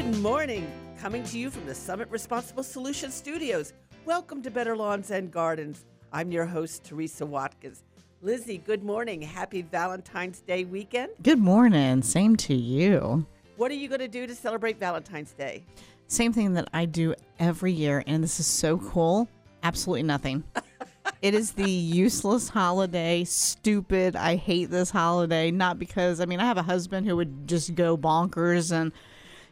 Good morning. Coming to you from the Summit Responsible Solutions Studios. Welcome to Better Lawns and Gardens. I'm your host, Teresa Watkins. Lizzie, good morning. Happy Valentine's Day weekend. Good morning. Same to you. What are you going to do to celebrate Valentine's Day? Same thing that I do every year, and this is so cool. Absolutely nothing. it is the useless holiday. Stupid. I hate this holiday. Not because, I mean, I have a husband who would just go bonkers and,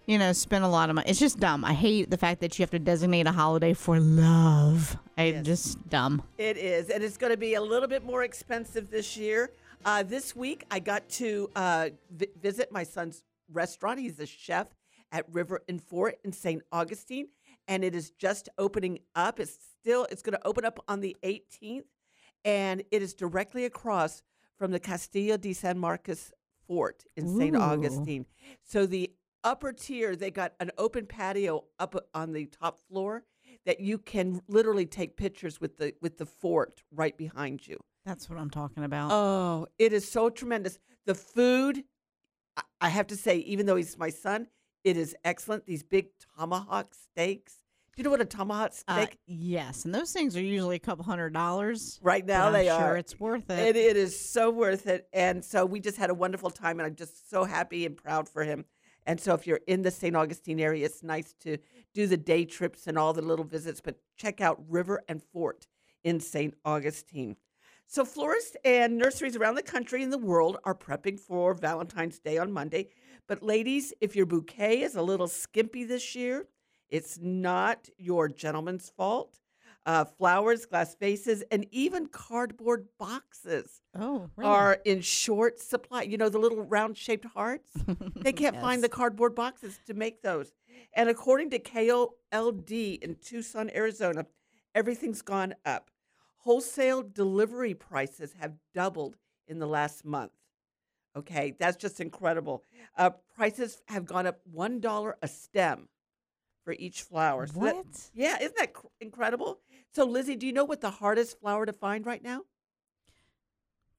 you know, spend a lot of money. It's just dumb. I hate the fact that you have to designate a holiday for love. I Yes. just dumb. It is, and it's going to be a little bit more expensive this year. Uh, this week, I got to uh, vi- visit my son's restaurant. He's a chef at River and Fort in St. Augustine, and it is just opening up. It's still it's going to open up on the 18th, and it is directly across from the Castillo de San Marcos Fort in St. Augustine. So the upper tier, they got an open patio up on the top floor that you can literally take pictures with the with the fort right behind you. That's what I'm talking about. Oh, it is so tremendous. The food, I- have to say, even though he's my son, it is excellent. These big tomahawk steaks. Do you know what a tomahawk Uh, steak? yes, and those things are usually a couple hundred dollars. right now I'm they sure are. it's worth And it. it is so worth it. And so we just had a wonderful time, and I'm just so happy and proud for him. And so if you're in the St. Augustine area, it's nice to do the day trips and all the little visits, but check out River and Fort in St. Augustine. So florists and nurseries around the country and the world are prepping for Valentine's Day on Monday. But ladies, if your bouquet is a little skimpy this year, it's not your gentleman's fault. Uh, flowers, glass vases, and even cardboard boxes oh, really? are in short supply. You know, the little round shaped hearts? They can't find the cardboard boxes to make those. And according to KOLD in Tucson, Arizona, everything's gone up. Wholesale delivery prices have doubled in the last month. Okay, that's just incredible. Uh, prices have gone up $1 a stem for each flower. So that- What? yeah, isn't that cr- incredible? So, Lizzie, do you know what the hardest flower to find right now?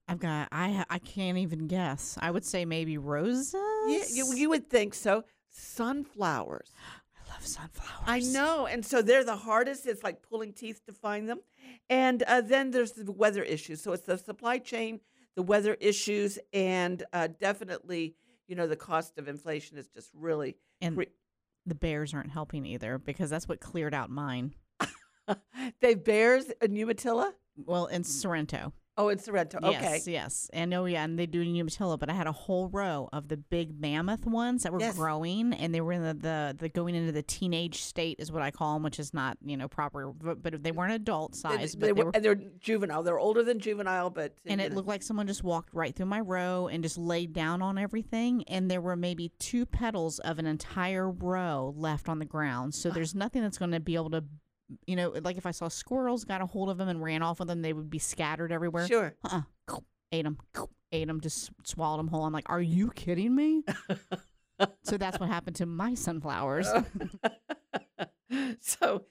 I've got. I I can't even guess. I would say maybe roses. Yeah, you, you would think so. Sunflowers. I love sunflowers. I know. And so they're the hardest. It's like pulling teeth to find them. And uh, then there's the weather issues. So it's the supply chain, the weather issues, and uh, definitely, you know, the cost of inflation is just really. And cre- the bears aren't helping either because that's what cleared out mine. they bears in Umatilla. Well, in mm. Sorrento. Oh, in Sorrento. Okay. Yes, yes. And oh yeah, and they do in Umatilla, but I had a whole row of the big mammoth ones that were Yes. growing and they were in the, the the going into the teenage state is what I call them, which is not, you know, proper but, but they weren't adult size, they but they were- were and they're juvenile. They're older than juvenile, but and it know. looked like someone just walked right through my row and just laid down on everything and there were maybe two petals of an entire row left on the ground so ah. there's nothing that's going to be able to you know like if i saw squirrels got a hold of them and ran off with them they would be scattered everywhere sure. uh-uh ate them ate them just swallowed them whole i'm like are you kidding me so that's what happened to my sunflowers so,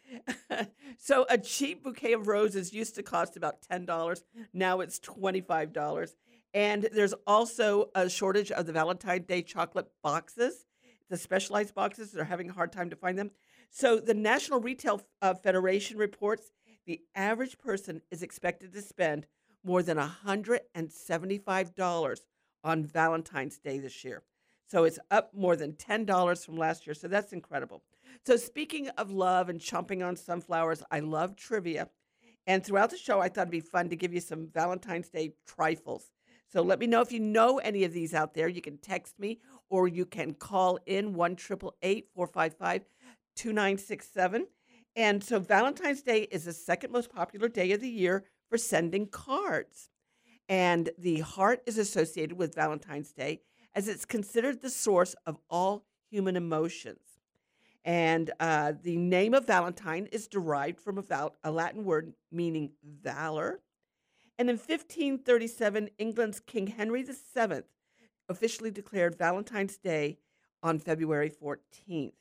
so a cheap bouquet of roses used to cost about ten dollars. Now it's twenty five dollars. And there's also a shortage of the Valentine's Day chocolate boxes. The specialized boxes they're having a hard time to find them. So the National Retail uh, Federation reports the average person is expected to spend more than hundred and seventy five dollars on Valentine's Day this year. So it's up more than $10 from last year. So that's incredible. So speaking of love and chomping on sunflowers, I love trivia. And throughout the show, I thought it'd be fun to give you some Valentine's Day trifles. So let me know if you know any of these out there. You can text me or you can call in 1 455 2967. And so Valentine's Day is the second most popular day of the year for sending cards. And the heart is associated with Valentine's Day as it's considered the source of all human emotions. And uh, the name of Valentine is derived from a, val- a Latin word meaning valor. And in 1537, England's King Henry VII officially declared Valentine's Day on February 14th.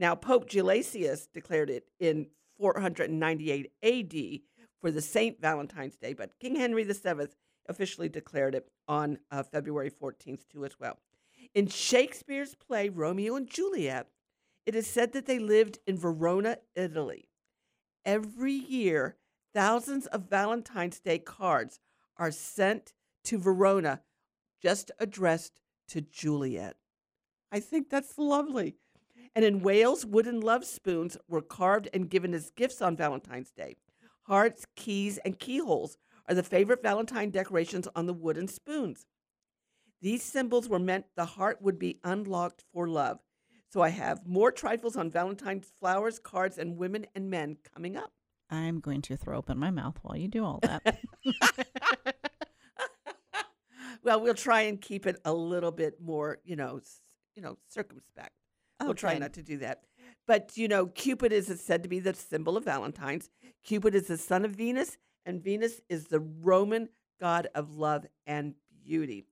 Now, Pope Gelasius declared it in 498 AD for the Saint Valentine's Day, but King Henry VII officially declared it on uh, February 14th, too, as well. In Shakespeare's play Romeo and Juliet, It is said that they lived in Verona, Italy. Every year, thousands of Valentine's Day cards are sent to Verona just addressed to Juliet. I think that's lovely. And in Wales, wooden love spoons were carved and given as gifts on Valentine's Day. Hearts, keys, and keyholes are the favorite Valentine decorations on the wooden spoons. These symbols were meant the heart would be unlocked for love. So I have more trifles on Valentine's flowers, cards, and women and men coming up. I'm going to throw open my mouth while you do all that. well, we'll try and keep it a little bit more, you know, you know, circumspect. Oh, we'll try not to do that. But, you know, Cupid is said to be the symbol of Valentine's. Cupid is the son of Venus, and Venus is the Roman god of love and beauty.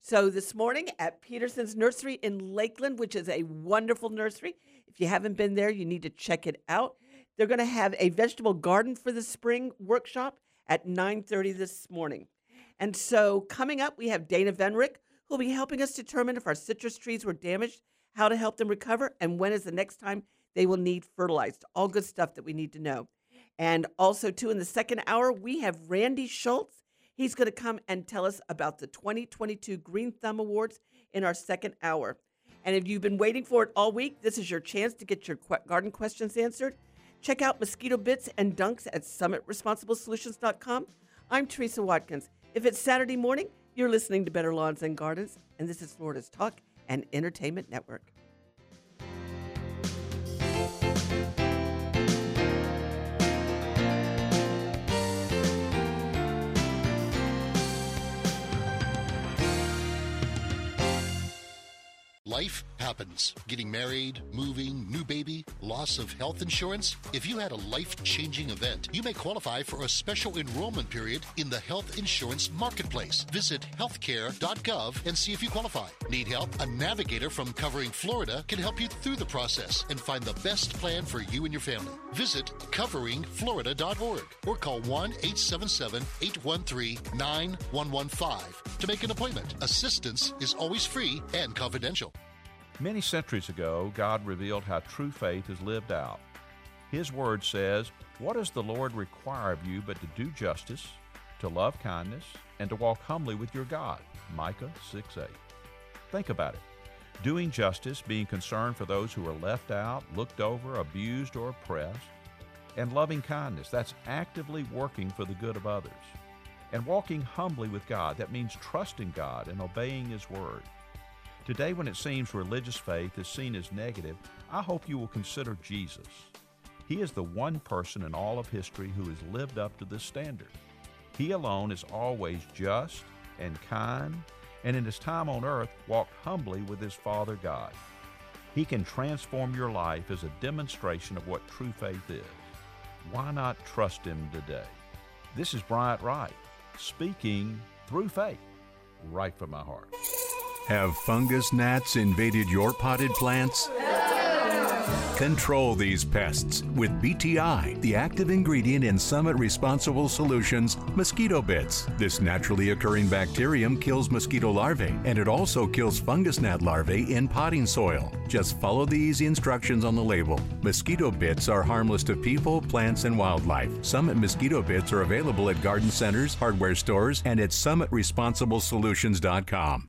So this morning at Peterson's Nursery in Lakeland, which is a wonderful nursery. If you haven't been there, you need to check it out. They're going to have a vegetable garden for the spring workshop at 9:30 this morning. And so coming up, we have Dana Venrick, who'll be helping us determine if our citrus trees were damaged, how to help them recover, and when is the next time they will need fertilized. All good stuff that we need to know. And also, too, in the second hour, we have Randy Schultz. He's going to come and tell us about the 2022 Green Thumb Awards in our second hour. And if you've been waiting for it all week, this is your chance to get your garden questions answered. Check out mosquito bits and dunks at summitresponsiblesolutions.com. I'm Teresa Watkins. If it's Saturday morning, you're listening to Better Lawns and Gardens, and this is Florida's Talk and Entertainment Network. Life happens. Getting married, moving, new baby, loss of health insurance. If you had a life changing event, you may qualify for a special enrollment period in the health insurance marketplace. Visit healthcare.gov and see if you qualify. Need help? A navigator from Covering Florida can help you through the process and find the best plan for you and your family. Visit coveringflorida.org or call 1 877 813 9115 to make an appointment. Assistance is always free and confidential. Many centuries ago, God revealed how true faith is lived out. His word says, What does the Lord require of you but to do justice, to love kindness, and to walk humbly with your God? Micah 6 8. Think about it. Doing justice, being concerned for those who are left out, looked over, abused, or oppressed, and loving kindness, that's actively working for the good of others. And walking humbly with God, that means trusting God and obeying His word. Today, when it seems religious faith is seen as negative, I hope you will consider Jesus. He is the one person in all of history who has lived up to this standard. He alone is always just and kind, and in his time on earth walked humbly with his Father God. He can transform your life as a demonstration of what true faith is. Why not trust him today? This is Bryant Wright, speaking through faith, right from my heart. Have fungus gnats invaded your potted plants? Control these pests with BTI, the active ingredient in Summit Responsible Solutions mosquito bits. This naturally occurring bacterium kills mosquito larvae and it also kills fungus gnat larvae in potting soil. Just follow the easy instructions on the label. Mosquito bits are harmless to people, plants, and wildlife. Summit mosquito bits are available at garden centers, hardware stores, and at summitresponsiblesolutions.com.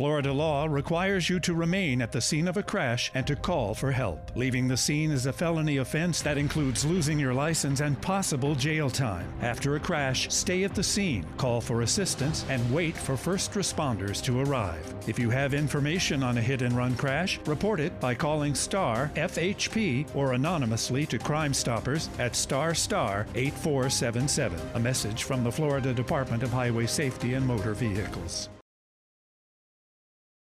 Florida law requires you to remain at the scene of a crash and to call for help. Leaving the scene is a felony offense that includes losing your license and possible jail time. After a crash, stay at the scene, call for assistance, and wait for first responders to arrive. If you have information on a hit and run crash, report it by calling STAR FHP or anonymously to Crime Stoppers at star star 8477. A message from the Florida Department of Highway Safety and Motor Vehicles.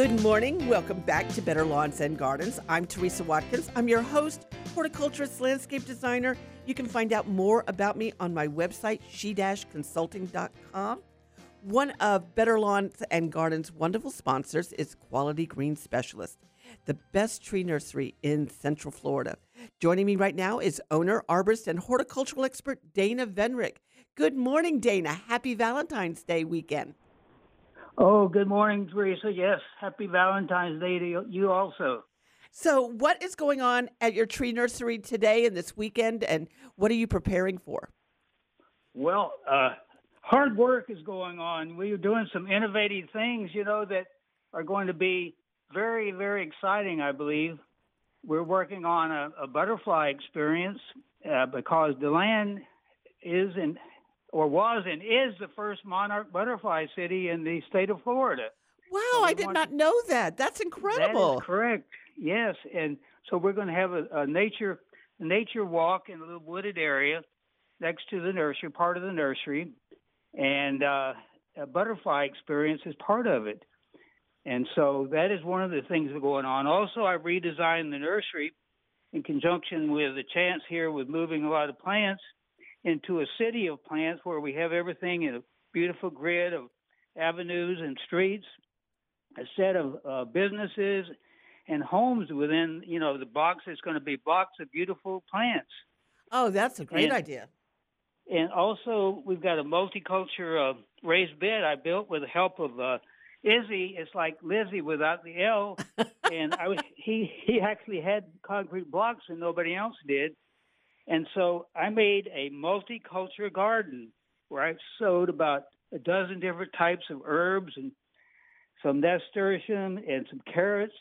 Good morning. Welcome back to Better Lawns and Gardens. I'm Teresa Watkins. I'm your host, horticulturist, landscape designer. You can find out more about me on my website, she-consulting.com. One of Better Lawns and Gardens' wonderful sponsors is Quality Green Specialist, the best tree nursery in Central Florida. Joining me right now is owner, arborist, and horticultural expert Dana Venrick. Good morning, Dana. Happy Valentine's Day weekend. Oh, good morning, Teresa. Yes, happy Valentine's Day to you also. So, what is going on at your tree nursery today and this weekend, and what are you preparing for? Well, uh, hard work is going on. We are doing some innovative things, you know, that are going to be very, very exciting, I believe. We're working on a, a butterfly experience uh, because land is and or was and is the first monarch butterfly city in the state of Florida. Wow, so I did not know that. That's incredible. That is correct. Yes, and so we're going to have a, a nature a nature walk in a little wooded area next to the nursery, part of the nursery, and uh, a butterfly experience is part of it. And so that is one of the things that are going on. Also, I redesigned the nursery in conjunction with the chance here with moving a lot of plants into a city of plants where we have everything in a beautiful grid of avenues and streets, a set of uh, businesses and homes within, you know, the box is going to be box of beautiful plants. Oh, that's a great and, idea. And also, we've got a multicultural uh, raised bed I built with the help of uh, Izzy. It's like Lizzie without the L. and I was, he he actually had concrete blocks and nobody else did. And so I made a multicultural garden where I sowed about a dozen different types of herbs and some nasturtium and some carrots.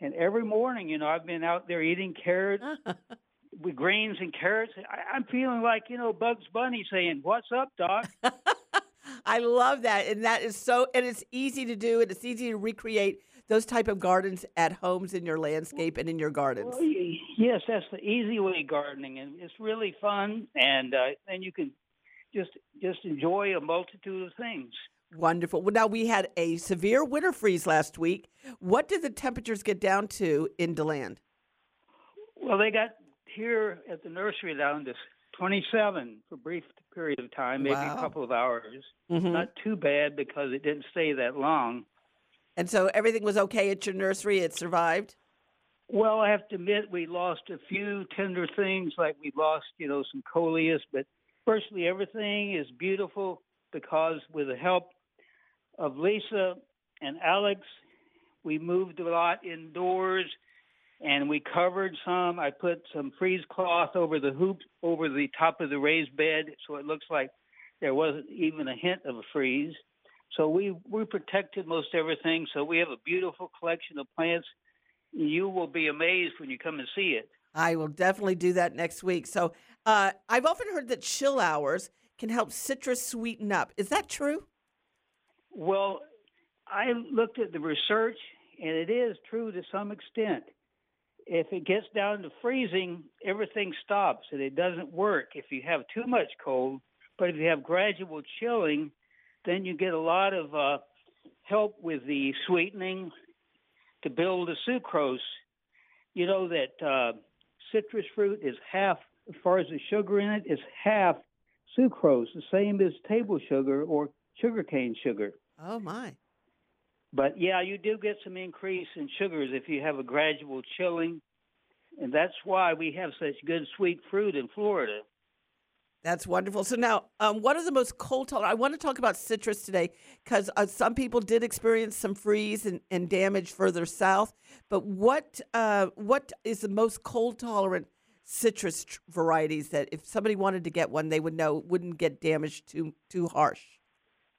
And every morning, you know, I've been out there eating carrots with greens and carrots. I, I'm feeling like, you know, Bugs Bunny saying, What's up, Doc? I love that. And that is so, and it's easy to do and it's easy to recreate those type of gardens at homes in your landscape and in your gardens. Yes, that's the easy way gardening, and it's really fun, and uh, and you can just just enjoy a multitude of things. Wonderful. Well, now we had a severe winter freeze last week. What did the temperatures get down to in DeLand? Well, they got here at the nursery down to 27 for a brief period of time, maybe wow. a couple of hours. Mm-hmm. Not too bad because it didn't stay that long. And so everything was okay at your nursery. It survived. Well, I have to admit we lost a few tender things, like we lost, you know, some coleus, but virtually everything is beautiful because with the help of Lisa and Alex, we moved a lot indoors and we covered some. I put some freeze cloth over the hoop, over the top of the raised bed, so it looks like there wasn't even a hint of a freeze. So we we protected most everything. So we have a beautiful collection of plants. You will be amazed when you come and see it. I will definitely do that next week. So uh, I've often heard that chill hours can help citrus sweeten up. Is that true? Well, I looked at the research, and it is true to some extent. If it gets down to freezing, everything stops and it doesn't work if you have too much cold. But if you have gradual chilling, then you get a lot of uh, help with the sweetening to build the sucrose. You know that uh, citrus fruit is half as far as the sugar in it, is half sucrose, the same as table sugar or sugarcane sugar. Oh my. But yeah, you do get some increase in sugars if you have a gradual chilling, and that's why we have such good sweet fruit in Florida. That's wonderful. So now, um, what are the most cold tolerant? I want to talk about citrus today because uh, some people did experience some freeze and, and damage further south. But what uh, what is the most cold tolerant citrus tr- varieties that if somebody wanted to get one, they would know wouldn't get damaged too too harsh?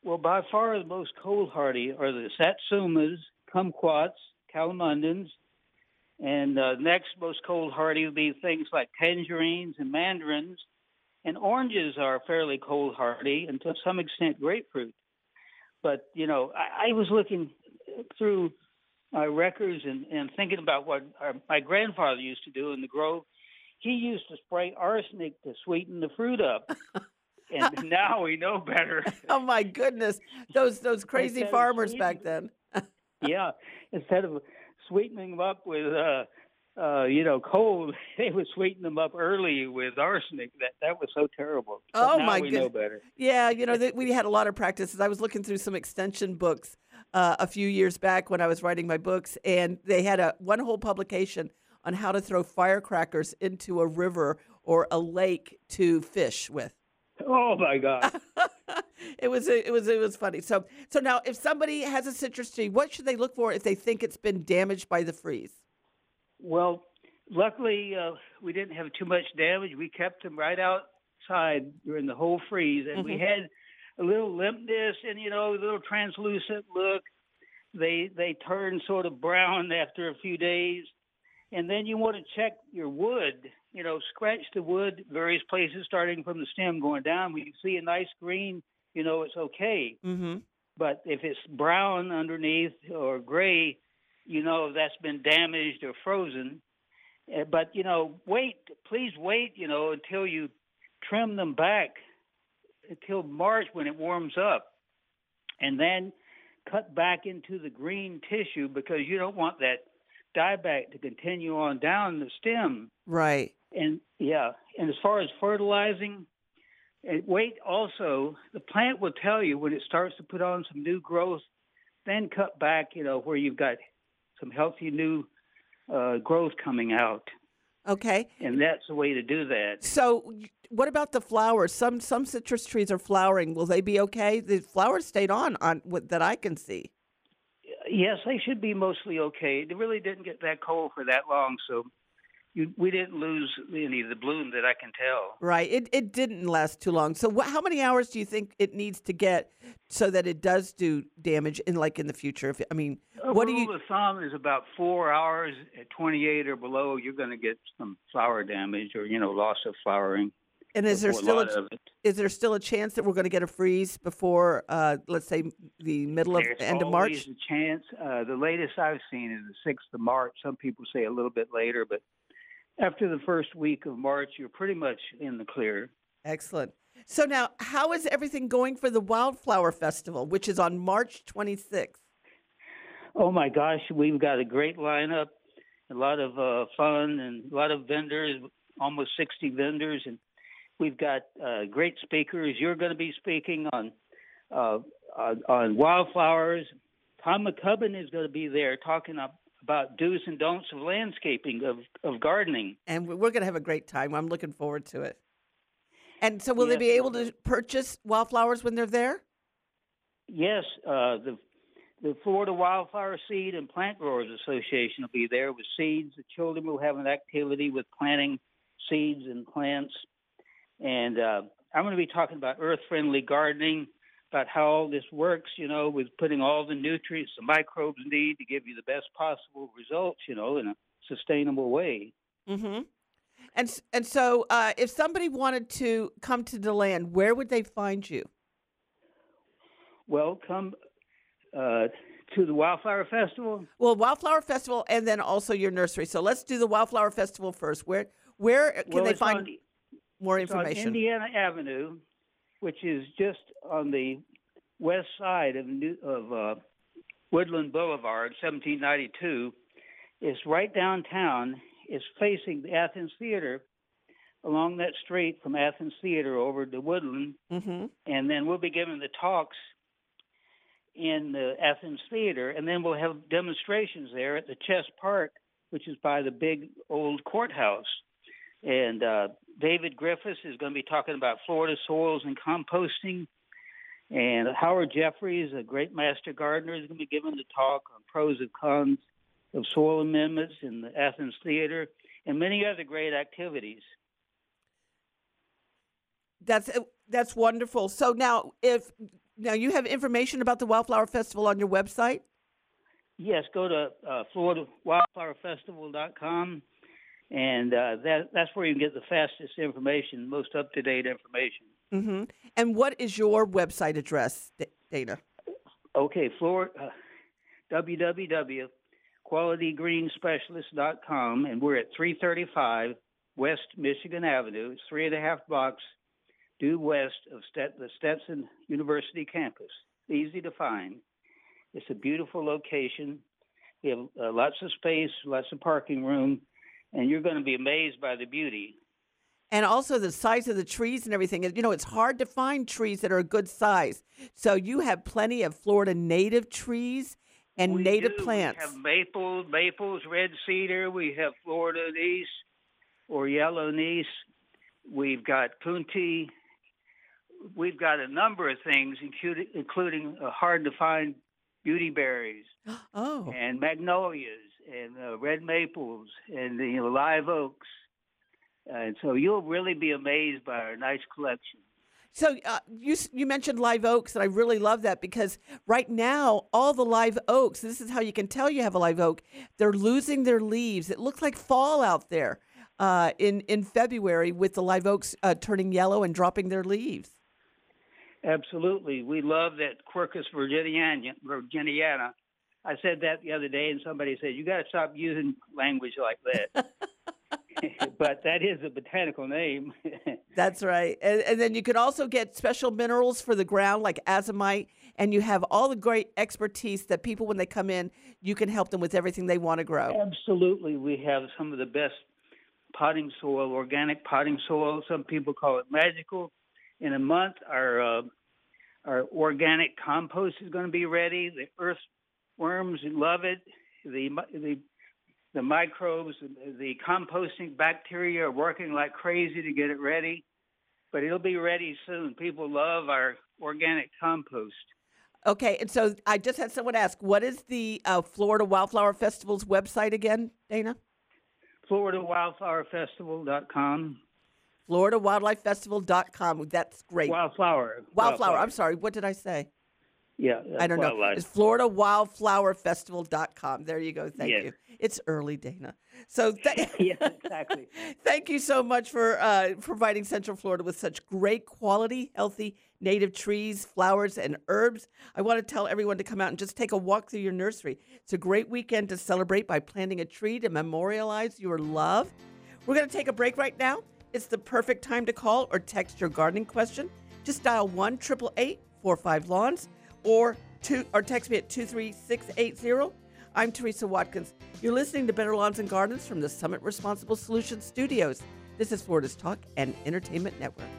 Well, by far the most cold hardy are the satsumas, kumquats, calamondins, and uh, next most cold hardy would be things like tangerines and mandarins. And oranges are fairly cold hardy, and to some extent grapefruit. But you know, I, I was looking through my records and, and thinking about what our, my grandfather used to do in the grove. He used to spray arsenic to sweeten the fruit up. and now we know better. oh my goodness, those those crazy farmers back then. yeah, instead of sweetening them up with uh, uh, you know cold, they would sweeten them up early with arsenic. That that was so terrible. But Oh now my we goodness. know better. Yeah, you know, that we had a lot of practices. I was looking through some extension books uh, a few years back when I was writing my books, and they had a one whole publication on how to throw firecrackers into a river or a lake to fish with. Oh my God! it was it was it was funny. So so now, if somebody has a citrus tree, what should they look for if they think it's been damaged by the freeze? Well, luckily uh, we didn't have too much damage. We kept them right outside during the whole freeze, and we Mhm. had a little limpness and you know a little translucent look. They they turn sort of brown after a few days, and then you want to check your wood. You know, scratch the wood various places, starting from the stem going down. When you see a nice green, you know it's okay. Mm-hmm. But if it's brown underneath or gray, you know that's been damaged or frozen. Uh, But you know, wait, please wait, you know, until you trim them back until March when it warms up, and then cut back into the green tissue because you don't want that dieback to continue on down the stem. Right. And yeah, and as far as fertilizing, and wait also, the plant will tell you when it starts to put on some new growth, then cut back, you know, where you've got some healthy new uh, growth coming out. Okay. And that's the way to do that. So, what about the flowers? Some some citrus trees are flowering. Will they be okay? The flowers stayed on on what that I can see. Yes, they should be mostly okay. They really didn't get that cold for that long, so you, we didn't lose any of the bloom that I can tell. Right. It it didn't last too long. So, wh- how many hours do you think it needs to get so that it does do damage in like in the future? If I mean, A what do rule you? of thumb is about four hours at 28 or below. You're going to get some flower damage or you know loss of flowering. And is there still a a, is there still a chance that we're going to get a freeze before, uh, let's say, the middle of There's end of March? a chance. Uh, the latest I've seen is the sixth of March. Some people say a little bit later, but after the first week of March, you're pretty much in the clear. Excellent. So now, how is everything going for the Wildflower Festival, which is on March 26th? Oh my gosh, we've got a great lineup, a lot of uh, fun, and a lot of vendors, almost 60 vendors, and we've got uh, great speakers. You're going to be speaking on uh, on, on wildflowers. Tom MacCubbin is going to be there talking up about do's and don'ts of landscaping of, of gardening. And we- we're going to have a great time. I'm looking forward to it. And so, will they be able to purchase wildflowers when they're there? Yes, uh, the the Florida Wildflower Seed and Plant Growers Association will be there with seeds. The children will have an activity with planting seeds and plants, and uh, I'm going to be talking about earth-friendly gardening, about how all this works. You know, with putting all the nutrients the microbes need to give you the best possible results. You know, in a sustainable way. Mm-hmm. And and so, uh, if somebody wanted to come to Deland, where would they find you? Well, come uh, to the Wildflower Festival. Well, Wildflower Festival, and then also your nursery. So let's do the Wildflower Festival first. Where where can Well, they find on- more It's on information? Indiana Avenue, which is just on the west side of New, of uh, Woodland Boulevard, 1792. is right downtown. It's facing the Athens Theater. along that street from Athens Theater over to Woodland, Mm-hmm. and then we'll be giving the talks in the Athens Theater, and then we'll have demonstrations there at the Chess Park, which is by the big old courthouse. And uh, David Griffiths is going to be talking about Florida soils and composting. And Howard Jeffries, a great master gardener, is going to be giving the talk on pros and cons of soil amendments in the Athens Theater, and many other great activities. That's uh, that's wonderful. So now, if now you have information about the Wildflower Festival on your website. Yes, go to uh, FloridaWildflowerFestival.com, and uh, that that's where you can get the fastest information, most up to date information. Mm-hmm. And what is your website address, Dana? Okay, Florida, uh, www.qualitygreenspecialist.com, and we're at 335 West Michigan Avenue. It's three and a half blocks due west of Stet- the Stetson University campus. Easy to find. It's a beautiful location. We have uh, lots of space, lots of parking room, and you're going to be amazed by the beauty. And also the size of the trees and everything. You know, it's hard to find trees that are a good size. So you have plenty of Florida native trees and We native do. plants. We have maple, maples, red cedar. We have Florida anise or yellow anise. We've got coontie. We've got a number of things, including, including hard to find beauty berries oh, and magnolias and uh, red maples and you know, live oaks. And so you'll really be amazed by our nice collection. So uh, you you mentioned live oaks, and I really love that because right now all the live oaks. This is how you can tell you have a live oak. They're losing their leaves. It looks like fall out there uh, in in February with the live oaks uh, turning yellow and dropping their leaves. Absolutely. We love that Quercus virginiana. virginiana. I said that the other day, and somebody said, You got to stop using language like that. but that is a botanical name. That's right. And, and then you can also get special minerals for the ground like azomite, and you have all the great expertise that people, when they come in, you can help them with everything they want to grow. Absolutely. We have some of the best potting soil, organic potting soil. Some people call it magical. In a month, our uh, our organic compost is going to be ready. The earthworms love it. The the the microbes, the composting bacteria are working like crazy to get it ready, but it'll be ready soon. People love our organic compost. Okay, and so I just had someone ask, what is the uh, Florida Wildflower Festival's website again, Dana? FloridaWildflowerFestival.com. FloridaWildlifeFestival.com. That's great. Wildflower. Wildflower. I'm sorry. What did I say? Yeah. I don't know. wildlife. It's FloridaWildflowerFestival.com. There you go. Thank Yes. you. It's early, Dana. So th- yeah, exactly. thank you so much for uh, providing Central Florida with such great quality, healthy native trees, flowers, and herbs. I want to tell everyone to come out and just take a walk through your nursery. It's a great weekend to celebrate by planting a tree to memorialize your love. We're going to take a break right now. It's the perfect time to call or text your gardening question. Just dial 1 888 45 Lawns or, two, or text me at 23680. I'm Teresa Watkins. You're listening to Better Lawns and Gardens from the Summit Responsible Solutions Studios. This is Florida's Talk and Entertainment Network.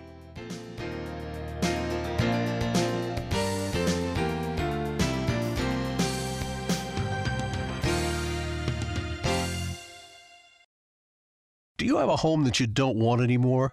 You have a home that you don't want anymore?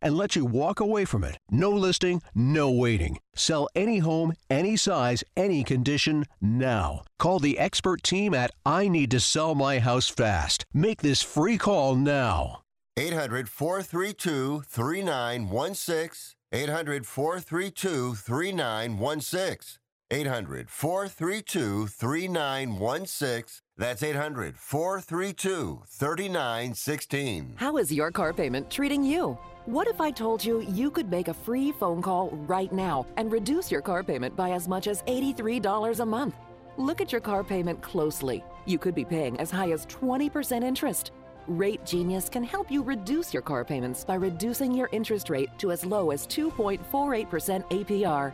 and let you walk away from it. No listing, no waiting. Sell any home, any size, any condition now. Call the expert team at I Need to Sell My House Fast. Make this free call now. 800 432 3916. 800 432 3916. 800 432 3916. That's 800 432 3916. How is your car payment treating you? What if I told you you could make a free phone call right now and reduce your car payment by as much as $83 a month? Look at your car payment closely. You could be paying as high as 20% interest. Rate Genius can help you reduce your car payments by reducing your interest rate to as low as 2.48% APR.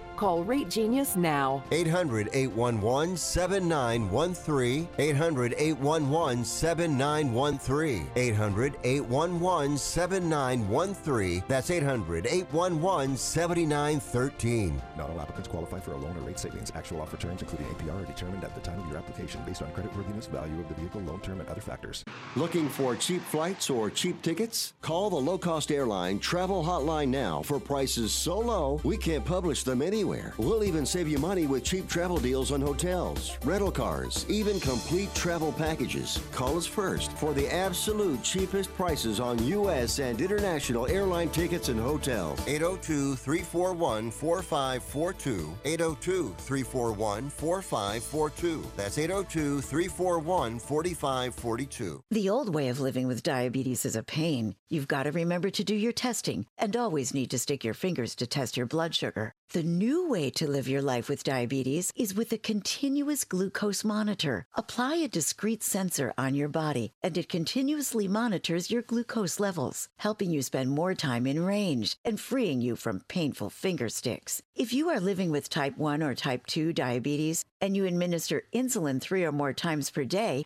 Call Rate Genius now. 800 811 7913. 800 811 7913. 800 811 7913. That's 800 811 7913. Not all applicants qualify for a loan or rate savings. Actual offer terms, including APR, are determined at the time of your application based on creditworthiness, value of the vehicle, loan term, and other factors. Looking for cheap flights or cheap tickets? Call the low cost airline travel hotline now for prices so low we can't publish them anywhere. We'll even save you money with cheap travel deals on hotels, rental cars, even complete travel packages. Call us first for the absolute cheapest prices on U.S. and international airline tickets and hotels. 802 341 4542. 802 341 4542. That's 802 341 4542. The old way of living with diabetes is a pain. You've got to remember to do your testing and always need to stick your fingers to test your blood sugar. The new way to live your life with diabetes is with a continuous glucose monitor. Apply a discrete sensor on your body, and it continuously monitors your glucose levels, helping you spend more time in range and freeing you from painful finger sticks. If you are living with type 1 or type 2 diabetes and you administer insulin three or more times per day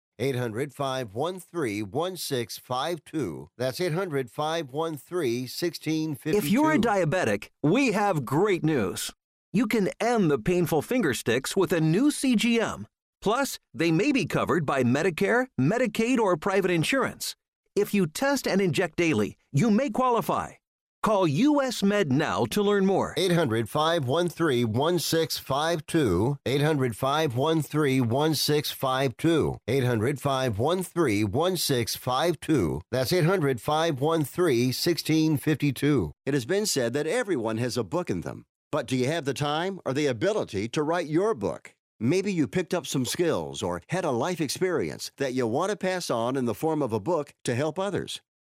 800 513 1652. That's 800 513 1652. If you're a diabetic, we have great news. You can end the painful finger sticks with a new CGM. Plus, they may be covered by Medicare, Medicaid, or private insurance. If you test and inject daily, you may qualify. Call US Med now to learn more. 800 513 1652. 800 513 1652. 800 513 1652. That's 800 513 1652. It has been said that everyone has a book in them. But do you have the time or the ability to write your book? Maybe you picked up some skills or had a life experience that you want to pass on in the form of a book to help others.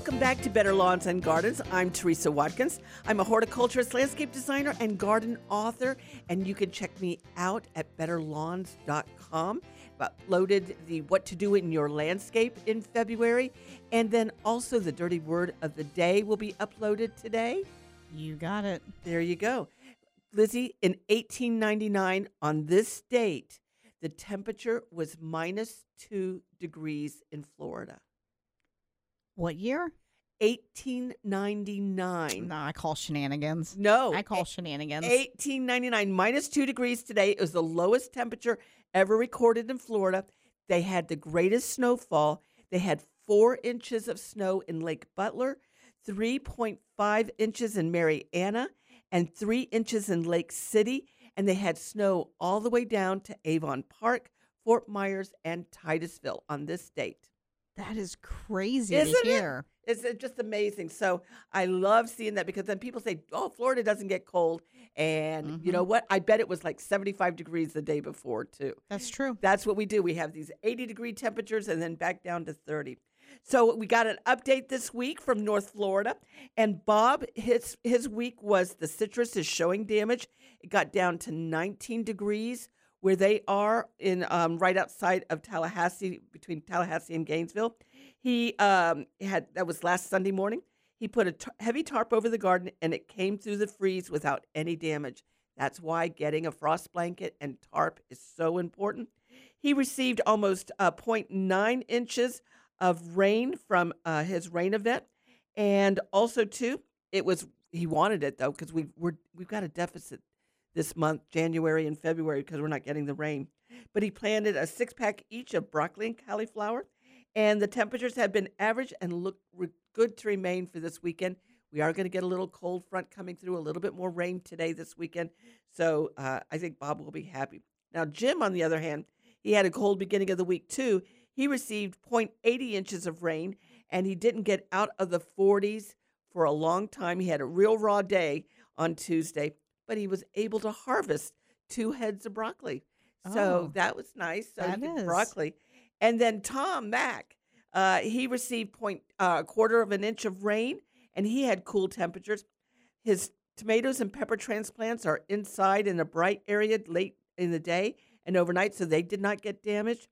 Welcome back to Better Lawns and Gardens. I'm Teresa Watkins. I'm a horticulturist, landscape designer, and garden author, and you can check me out at betterlawns.com. I've uploaded the What to Do in Your Landscape in February, and then also the Dirty Word of the Day will be uploaded today. You got it. There you go. Lizzie, in 1899, on this date, the temperature was minus two degrees in Florida. What year? 1899. No, I call shenanigans. No. I call shenanigans. 1899, minus two degrees today. It was the lowest temperature ever recorded in Florida. They had the greatest snowfall. They had four inches of snow in Lake Butler, 3.5 inches in Marianna, and three inches in Lake City. And they had snow all the way down to Avon Park, Fort Myers, and Titusville on this date. That is crazy Isn't to hear. it? It's just amazing. So I love seeing that because then people say, "Oh, Florida doesn't get cold," and you know mm-hmm. what? I bet it was like 75 degrees the day before too. That's true. That's what we do. We have these 80 degree temperatures and then back down to 30. So we got an update this week from North Florida, and Bob his his week was the citrus is showing damage. It got down to 19 degrees where they are in um, right outside of Tallahassee, between Tallahassee and Gainesville. He um, had that was last Sunday morning. He put a t- heavy tarp over the garden, and it came through the freeze without any damage. That's why getting a frost blanket and tarp is so important. He received almost uh, 0.9 inches of rain from uh, his rain event, and also too, it was he wanted it though because we we're we've got a deficit this month, January and February, because we're not getting the rain. But he planted a six pack each of broccoli and cauliflower, and the temperatures have been average and look re- good to remain for this weekend. We are going to get a little cold front coming through, a little bit more rain today this weekend. So uh, I think Bob will be happy. Now, Jim, on the other hand, he had a cold beginning of the week too. He received 0.80 inches of rain, and he didn't get out of the 40s for a long time. He had a real raw day on Tuesday, but he was able to harvest two heads of broccoli. So Oh, that was nice. So that is. broccoli. And then Tom Mack, uh, he received point uh, a quarter of an inch of rain, and he had cool temperatures. His tomatoes and pepper transplants are inside in a bright area late in the day and overnight, so they did not get damaged.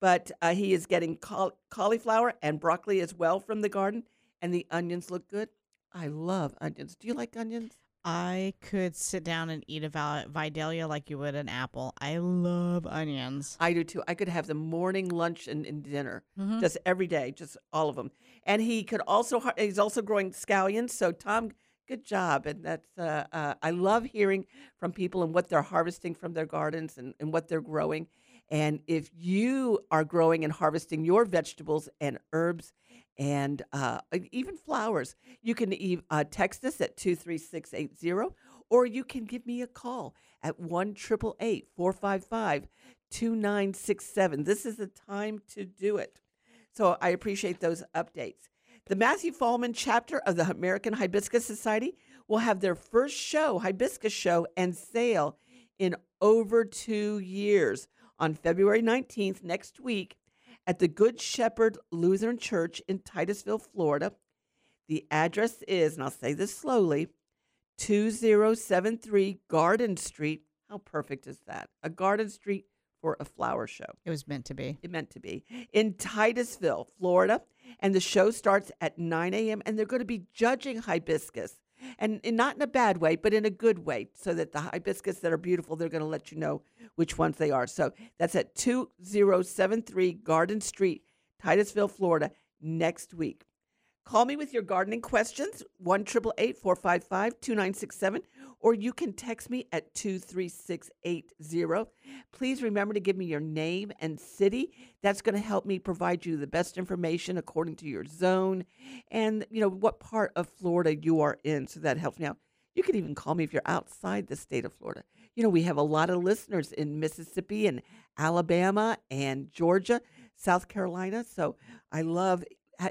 But uh, he is getting caul- cauliflower and broccoli as well from the garden, and the onions look good. I love onions. Do you like onions? I could sit down and eat a val- Vidalia like you would an apple. I love onions. I do too. I could have them morning, lunch, and, and dinner, Mhm. just every day, just all of them. And he could also he's also growing scallions. So Tom, good job. And that's uh, uh, I love hearing from people and what they're harvesting from their gardens and, and what they're growing. And if you are growing and harvesting your vegetables and herbs and uh, even flowers, you can uh, text us at 23680 or you can give me a call at 1 455 2967. This is the time to do it. So I appreciate those updates. The Matthew Fallman chapter of the American Hibiscus Society will have their first show, Hibiscus Show, and sale in over two years on February 19th, next week, at the Good Shepherd Lutheran Church in Titusville, Florida. The address is, and I'll say this slowly 2073 Garden Street. How perfect is that? A garden street for a flower show. It was meant to be. It meant to be in Titusville, Florida. And the show starts at 9 a.m. And they're going to be judging hibiscus. And, and not in a bad way, but in a good way, so that the hibiscus that are beautiful, they're going to let you know which ones they are. So that's at 2073 Garden Street, Titusville, Florida, next week. Call me with your gardening questions, 1 455 2967, or you can text me at 23680. Please remember to give me your name and city. That's going to help me provide you the best information according to your zone and, you know, what part of Florida you are in. So that helps me out. You can even call me if you're outside the state of Florida. You know, we have a lot of listeners in Mississippi and Alabama and Georgia, South Carolina. So I love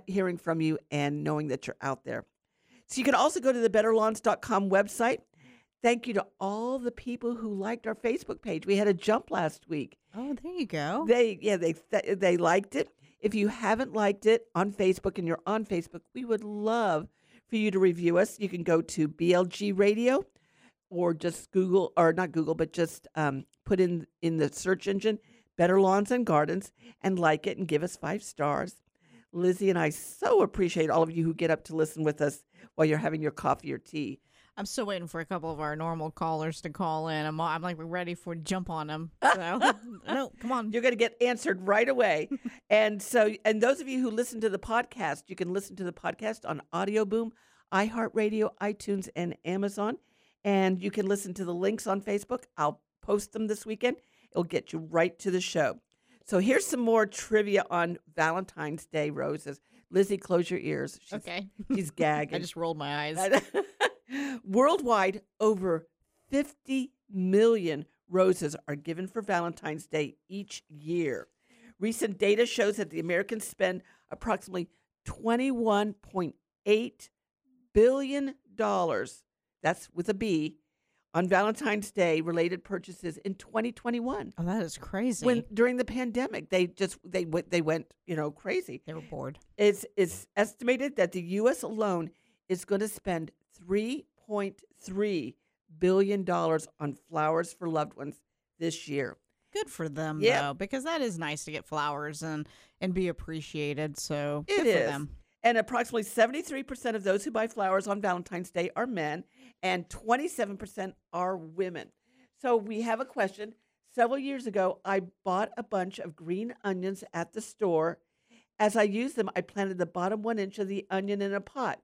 hearing from you and knowing that you're out there. So you can also go to the betterlawns.com website. Thank you to all the people who liked our Facebook page. We had a jump last week. Oh, there you go. They yeah, they th- they liked it. If you haven't liked it on Facebook and you're on Facebook, we would love for you to review us. You can go to BLG Radio or just Google or not Google, but just um, put in in the search engine Better Lawns and Gardens and like it and give us five stars. Lizzie and I so appreciate all of you who get up to listen with us while you're having your coffee or tea. I'm still waiting for a couple of our normal callers to call in. I'm, I'm like we're ready for jump on them. So no, come on. You're going to get answered right away. and so, and those of you who listen to the podcast, you can listen to the podcast on Audioboom, iHeartRadio, iTunes, and Amazon. And you can listen to the links on Facebook. I'll post them this weekend. It'll get you right to the show. So here's some more trivia on Valentine's Day roses. Lizzie, close your ears. She's, Okay. She's gagging. I just rolled my eyes. Worldwide, over 50 million roses are given for Valentine's Day each year. Recent data shows that the Americans spend approximately $21.8 billion, that's with a B, on Valentine's Day related purchases in 2021. Oh, that is crazy. When during the pandemic, they just they went they went you know crazy. They were bored. It's it's estimated that the U.S. alone is going to spend 3.3 billion dollars on flowers for loved ones this year. Good for them Yep. though, because that is nice to get flowers and and be appreciated. So It is. And approximately 73% of those who buy flowers on Valentine's Day are men, and 27% are women. So we have a question. Several years ago, I bought a bunch of green onions at the store. As I used them, I planted the bottom one inch of the onion in a pot.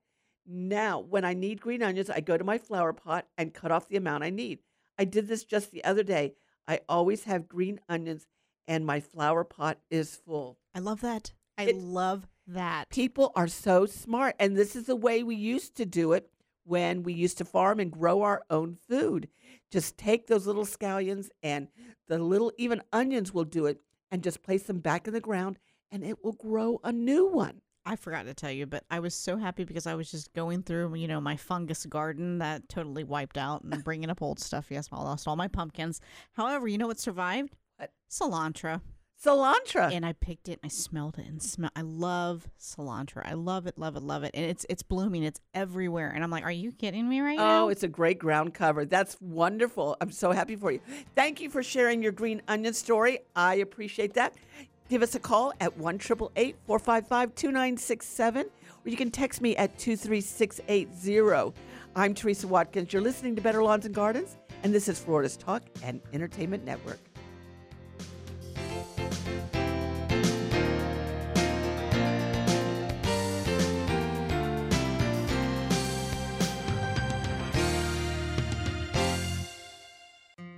Now, when I need green onions, I go to my flower pot and cut off the amount I need. I did this just the other day. I always have green onions, and my flower pot is full. I love that. I love that. People are so smart, and this is the way we used to do it when we used to farm and grow our own food. Just take those little scallions and the little even onions will do it, and just place them back in the ground, and it will grow a new one. I forgot to tell you, but I was so happy because I was just going through, you know, my fungus garden that totally wiped out and bringing up old stuff. Yes, I lost all my pumpkins. However, you know what survived? What? Cilantro. Cilantro. And I picked it and I smelled it and smell. I love cilantro. I love it, love it, love it. And it's it's blooming. It's everywhere. And I'm like, are you kidding me right oh, now? Oh, it's a great ground cover. That's wonderful. I'm so happy for you. Thank you for sharing your green onion story. I appreciate that. Give us a call at 1 455 2967, or you can text me at 23680. I'm Teresa Watkins. You're listening to Better Lawns and Gardens, and this is Florida's Talk and Entertainment Network.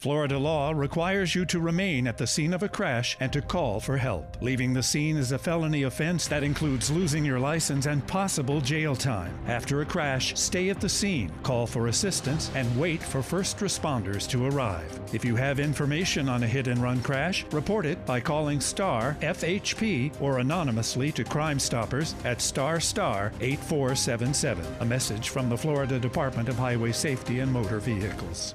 Florida law requires you to remain at the scene of a crash and to call for help. Leaving the scene is a felony offense that includes losing your license and possible jail time. After a crash, stay at the scene, call for assistance, and wait for first responders to arrive. If you have information on a hit and run crash, report it by calling STAR FHP or anonymously to Crime Stoppers at star star 8477. A message from the Florida Department of Highway Safety and Motor Vehicles.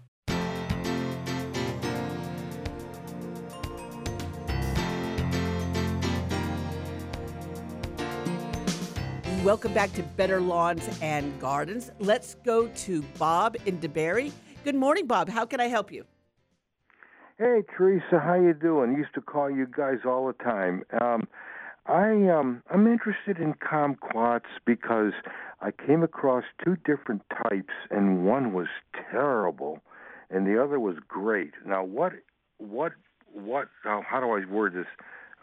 Welcome back to Better Lawns and Gardens. Let's go to Bob in DeBary. Good morning, Bob. How can I help you? Hey, Teresa, how you doing? Used to call you guys all the time. Um, I um, I'm interested in kumquats because I came across two different types, and one was terrible, and the other was great. Now, what what what? Uh, how do I word this?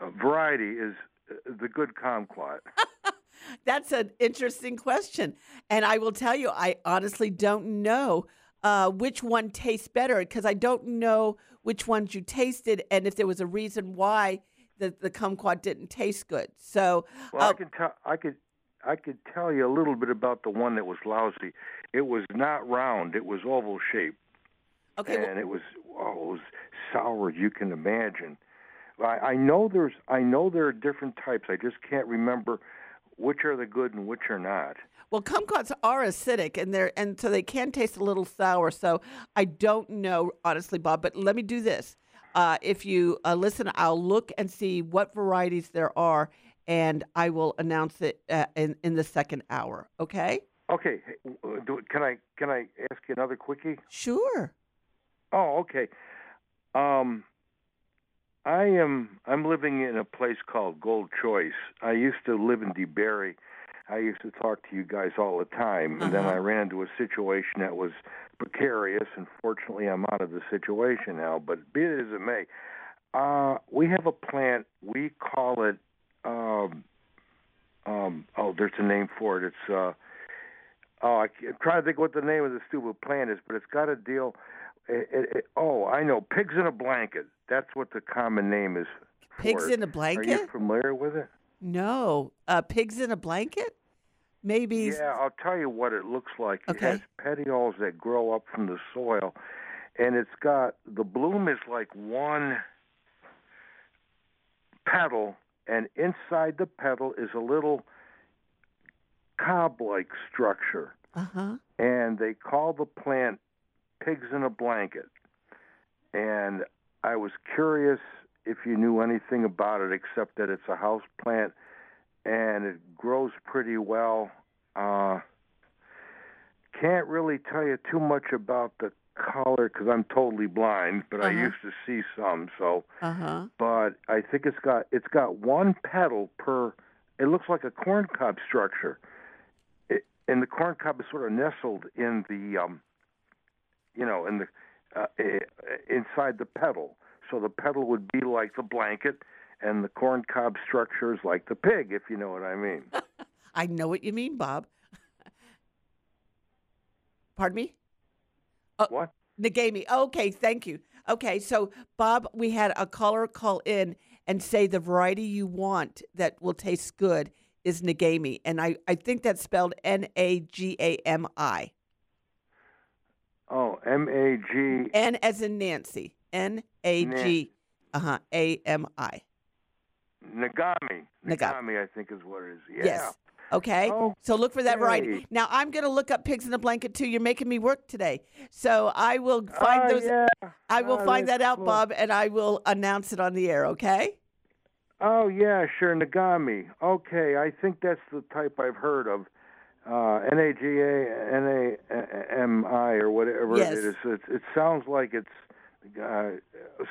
Uh, variety is uh, the good kumquat. That's an interesting question. And I will tell you, I honestly don't know uh, which one tastes better because I don't know which ones you tasted and if there was a reason why the, the kumquat didn't taste good. So, Well, uh, I can tell. I could. I could tell you a little bit about the one that was lousy. It was not round. It was oval shaped. Okay. And it was oh, it was sour as you can imagine. I, I know there's. I know there are different types. I just can't remember which are the good and which are not. well, kumquats are acidic and they're and so they can taste a little sour. So I don't know honestly, Bob. But let me do this. Uh, if you uh, listen, I'll look and see what varieties there are, and I will announce it uh, in in the second hour. Okay. Okay. do- Can I can I ask you another quickie? Sure. Oh, okay. Um, I am. I'm living in a place called Gold Choice. I used to live in DeBary. I used to talk to you guys all the time, and then I ran into a situation that was precarious. And fortunately, I'm out of the situation now. But be it as it may, uh, we have a plant. We call it. Um, um, oh, there's a name for it. It's. Uh, oh, I I'm trying to think what the name of the stupid plant is, but it's got a deal. It, it, it, oh, I know. Pigs in a blanket. That's what the common name is. Pigs in a blanket. Are you familiar with it? No. Uh, pigs in a blanket? Maybe. Yeah, I'll tell you what it looks like. Okay. It has petioles that grow up from the soil, and it's got the bloom is like one petal, and inside the petal is a little cob-like structure, Uh huh. and they call the plant pigs in a blanket. And I was curious if you knew anything about it, except that it's a house plant and it grows pretty well. Uh, can't really tell you too much about the color because I'm totally blind, but I Uh-huh. used to see some. So, Uh huh. but I think it's got it's got one petal per. It looks like a corn cob structure, it, and the corn cob is sort of nestled in the, um, you know, in the uh, eh, inside the petal. So the petal would be like the blanket, and the corn cob structure is like the pig, if you know what I mean. I know what you mean, Bob. Pardon me? what? Nagami. Okay, thank you. Okay, so Bob, we had a caller call in and say the variety you want that will taste good is Nagami. And I, I think that's spelled N A G A M I. Oh, M A G. N as in Nancy. N A G Uh huh. A M I. Nagami. Nagami, I think is what it is. Yeah. Yes. Okay. So look for that variety. Now I'm going to look up pigs in a blanket too. You're making me work today, so I will find Ah, those. yeah. I will Ah, find that out, cool. Bob, and I will announce it on the air. Okay. Oh yeah, sure, Nagami. Okay, I think that's the type I've heard of. Uh, N A G A N A M I or whatever Yes. it is. It, it sounds like it's uh,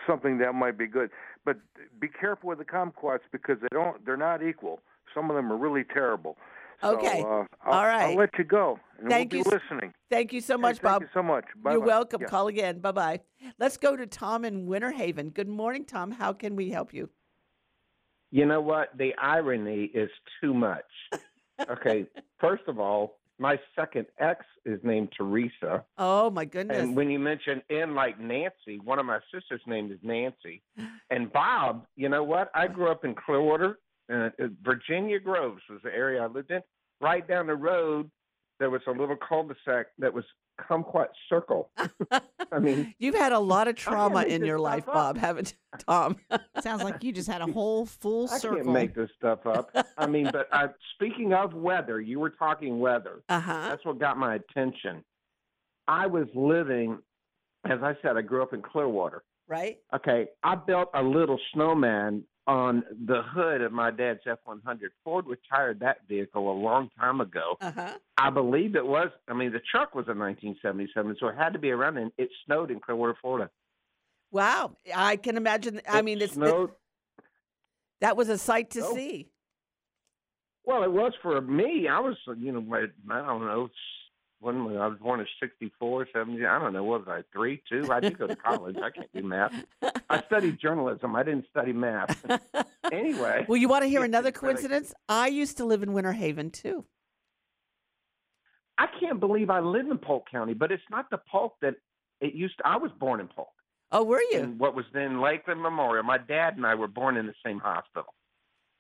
something that might be good, but be careful with the kumquats because they don't. They're not equal. Some of them are really terrible. So, Okay. Uh, All right. I'll let you go, and Thank we'll you be listening. Thank you so Hey, much, thank Bob. you so much. Bye. You're welcome. Call again. Bye bye. Let's go to Tom in Winter Haven. Good morning, Tom. How can we help you? You know what? The irony is too much. Okay, first of all, my second ex is named Teresa. Oh my goodness. And when you mention N like Nancy, one of my sister's name is Nancy. And Bob, you know what? I grew up in Clearwater. Uh, uh, Virginia Groves was the area I lived in. Right down the road, there was a little cul-de-sac that was Kumquat Circle. I mean, You've had a lot of trauma in your life, up. Bob, haven't you, Tom? Sounds like you just had a whole full I circle. can't make this stuff up. I mean, but uh, speaking of weather, you were talking weather. Uh-huh. That's what got my attention. I was living, as I said, I grew up in Clearwater. right? Okay, I built a little snowman on the hood of my dad's F 100. Ford retired that vehicle a long time ago. Uh huh. I believe it was, I mean, the truck was in 1977, so it had to be around, and it snowed in Clearwater, Florida. Wow. I can imagine. I It mean, it's snowed. that was a sight to Oh. see. Well, it was for me. I was, you know, I don't know, when was- I was born in 64, 70, I don't know, what was I, three, two? I did go to college. I can't do math. I studied journalism. I didn't study math. anyway. Well, you want to hear another coincidence? I used to live in Winter Haven too. I can't believe I live in Polk County, but it's not the Polk that it used to. I was born in Polk. Oh, were you? In what was then Lakeland Memorial. My dad and I were born in the same hospital.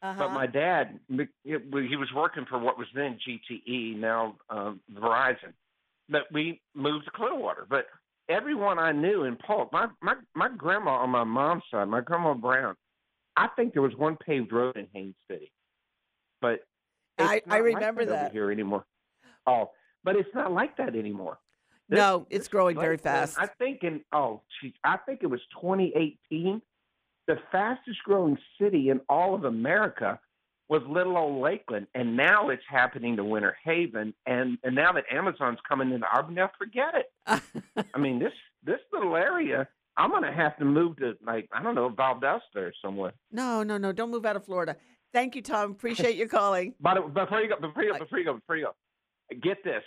Uh-huh. But my dad, he was working for what was then GTE, now um, Verizon. But we moved to Clearwater. But everyone I knew in Polk, my, my, my grandma on my mom's side, my grandma Brown, I think there was one paved road in Haines City. But I- I not like remember that that. here anymore. Oh, but it's not like that anymore. This- no, it's growing very fast. I think in oh, geez, I think it was 2018. The fastest growing city in all of America was little old Lakeland, and now it's happening to Winter Haven, and and now that Amazon's coming into Auburndale, forget it. I mean this this little area, I'm gonna have to move to like I don't know Valdosta or somewhere. No, no, no. Don't move out of Florida. Thank you, Tom. Appreciate your calling. But before you go, before you go, before you go, before you go, get this.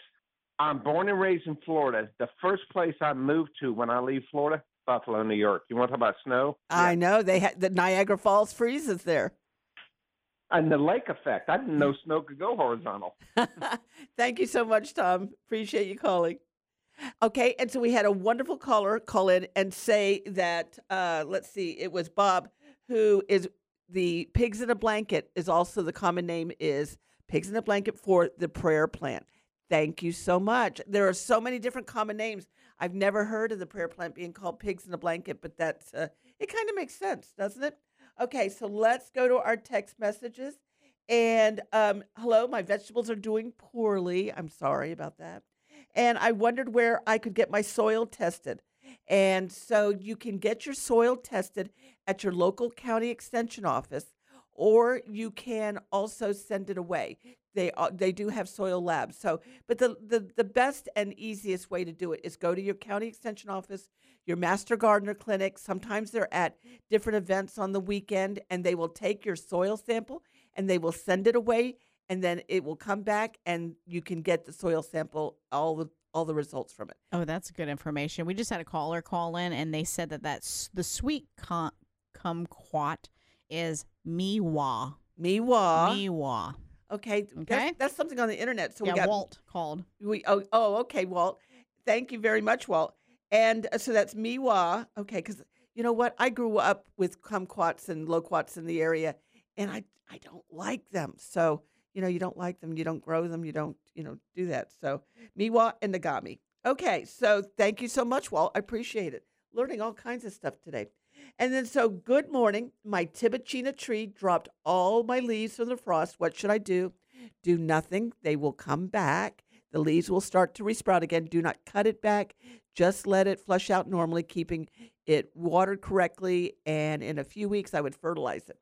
I'm born and raised in Florida. The first place I move to when I leave Florida, Buffalo, New York. You want to talk about snow? I know they had the Niagara Falls freezes there. And the lake effect. I didn't know snow could go horizontal. Thank you so much, Tom. Appreciate you calling. Okay, and so we had a wonderful caller call in and say that uh, let's see, it was Bob who is the pigs in a blanket is also the common name is pigs in a blanket for the prayer plant. Thank you so much. There are so many different common names. I've never heard of the prayer plant being called pigs in a blanket, but that's uh, it. Kind of makes sense, doesn't it? Okay, so let's go to our text messages. And um, hello, my vegetables are doing poorly. I'm sorry about that. And I wondered where I could get my soil tested. And so you can get your soil tested at your local county extension office, or you can also send it away. They they do have soil labs. So, but the, the the best and easiest way to do it is go to your county extension office, your master gardener clinic. Sometimes they're at different events on the weekend, and they will take your soil sample and they will send it away, and then it will come back, and you can get the soil sample all the all the results from it. Oh, that's good information. We just had a caller call in, and they said that that's the sweet com- kumquat is Meiwa. Meiwa. Meiwa. Okay. Okay. That's, that's something on the internet. So yeah, we got Walt called. We oh oh okay, Walt. Thank you very much, Walt. And uh, so that's Meiwa. Okay, because you know what? I grew up with kumquats and loquats in the area, and I I don't like them. So you know, you don't like them, you don't grow them, you don't you know do that. So Meiwa and Nagami. Okay, so thank you so much, Walt. I appreciate it. Learning all kinds of stuff today. And then, so good morning. My Tibouchina tree dropped all my leaves from the frost. What should I do? Do nothing. They will come back. The leaves will start to resprout again. Do not cut it back. Just let it flush out normally, keeping it watered correctly. And in a few weeks, I would fertilize it.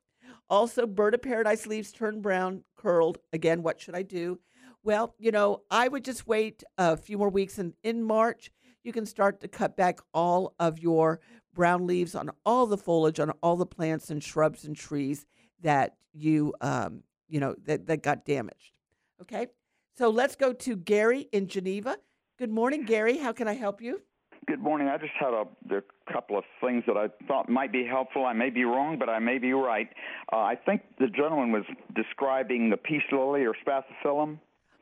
Also, bird of paradise leaves turn brown, curled. Again, what should I do? Well, you know, I would just wait a few more weeks. And in March, you can start to cut back all of your brown leaves on all the foliage on all the plants and shrubs and trees that you, um, you know, that, that got damaged. Okay. So let's go to Gary in Geneva. Good morning, Gary. How can I help you? Good morning. I just had a, a couple of things that I thought might be helpful. I may be wrong, but I may be right. Uh, I think the gentleman was describing the peace lily or spathiphyllum.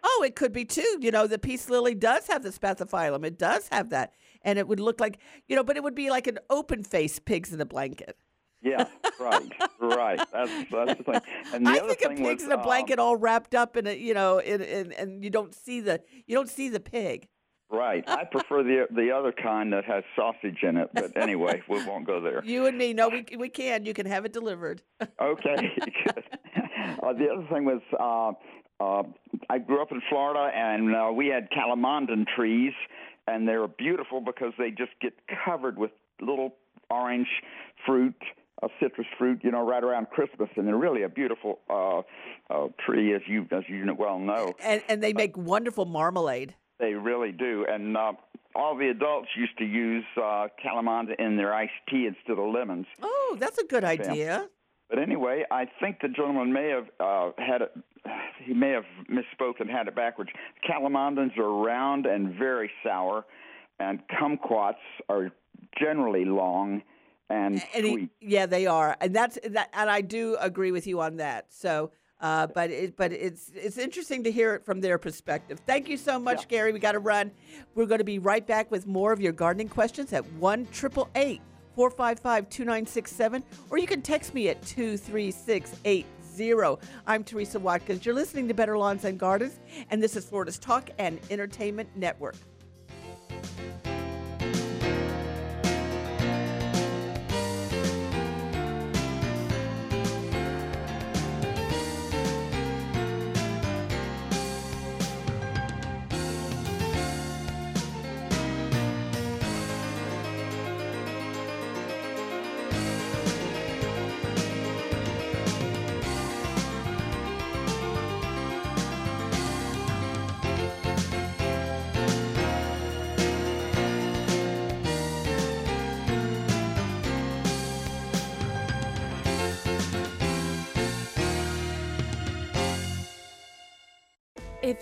Oh, it could be too. You know, the peace lily does have the spathiphyllum. It does have that, and it would look like you know, but it would be like an open face pigs in a blanket. Yeah, right, right. That's that's the thing. And the I other think a thing pig's was, in a um, blanket, all wrapped up in a you know, in, in and you don't see the you don't see the pig. Right. I prefer the the other kind that has sausage in it, but anyway, we won't go there. You and me, no, we we can. You can have it delivered. Okay, good. Uh, the other thing was uh, uh, I grew up in Florida, and uh, we had calamondin trees, and they're beautiful because they just get covered with little orange fruit, uh, citrus fruit, you know, right around Christmas, and they're really a beautiful uh, uh, tree, as you as you well know. And and they make wonderful marmalade. They really do, and uh, all the adults used to use uh, calamondin in their iced tea instead of lemons. Oh, that's a good idea. But anyway, I think the gentleman may have uh, had it. He may have misspoke and had it backwards. Calamondins are round and very sour, and kumquats are generally long and And he- sweet. yeah, they are, and that's that, and I do agree with you on that. So, uh, but it, but it's it's interesting to hear it from their perspective. Thank you so much, Gary. We got to run. We're going to be right back with more of your gardening questions at one triple eight four five five two nine six seven, or you can text me at two three six eight zero. I'm Teresa Watkins. You're listening to Better Lawns and Gardens, and this is Florida's Talk and Entertainment Network.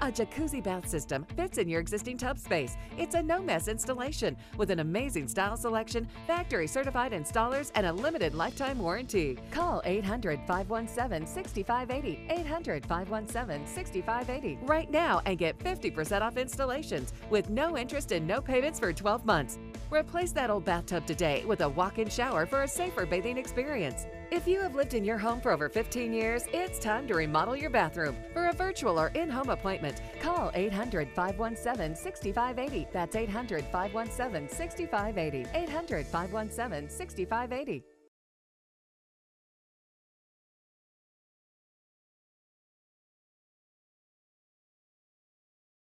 A jacuzzi bath system fits in your existing tub space. It's a no mess installation with an amazing style selection, factory certified installers, and a limited lifetime warranty. Call 800 517 6580. 800 517 6580 right now and get 50% off installations with no interest and no payments for 12 months. Replace that old bathtub today with a walk in shower for a safer bathing experience. If you have lived in your home for over 15 years, it's time to remodel your bathroom. For a virtual or in home appointment, call 800 517 6580. That's 800 517 6580. 800 517 6580.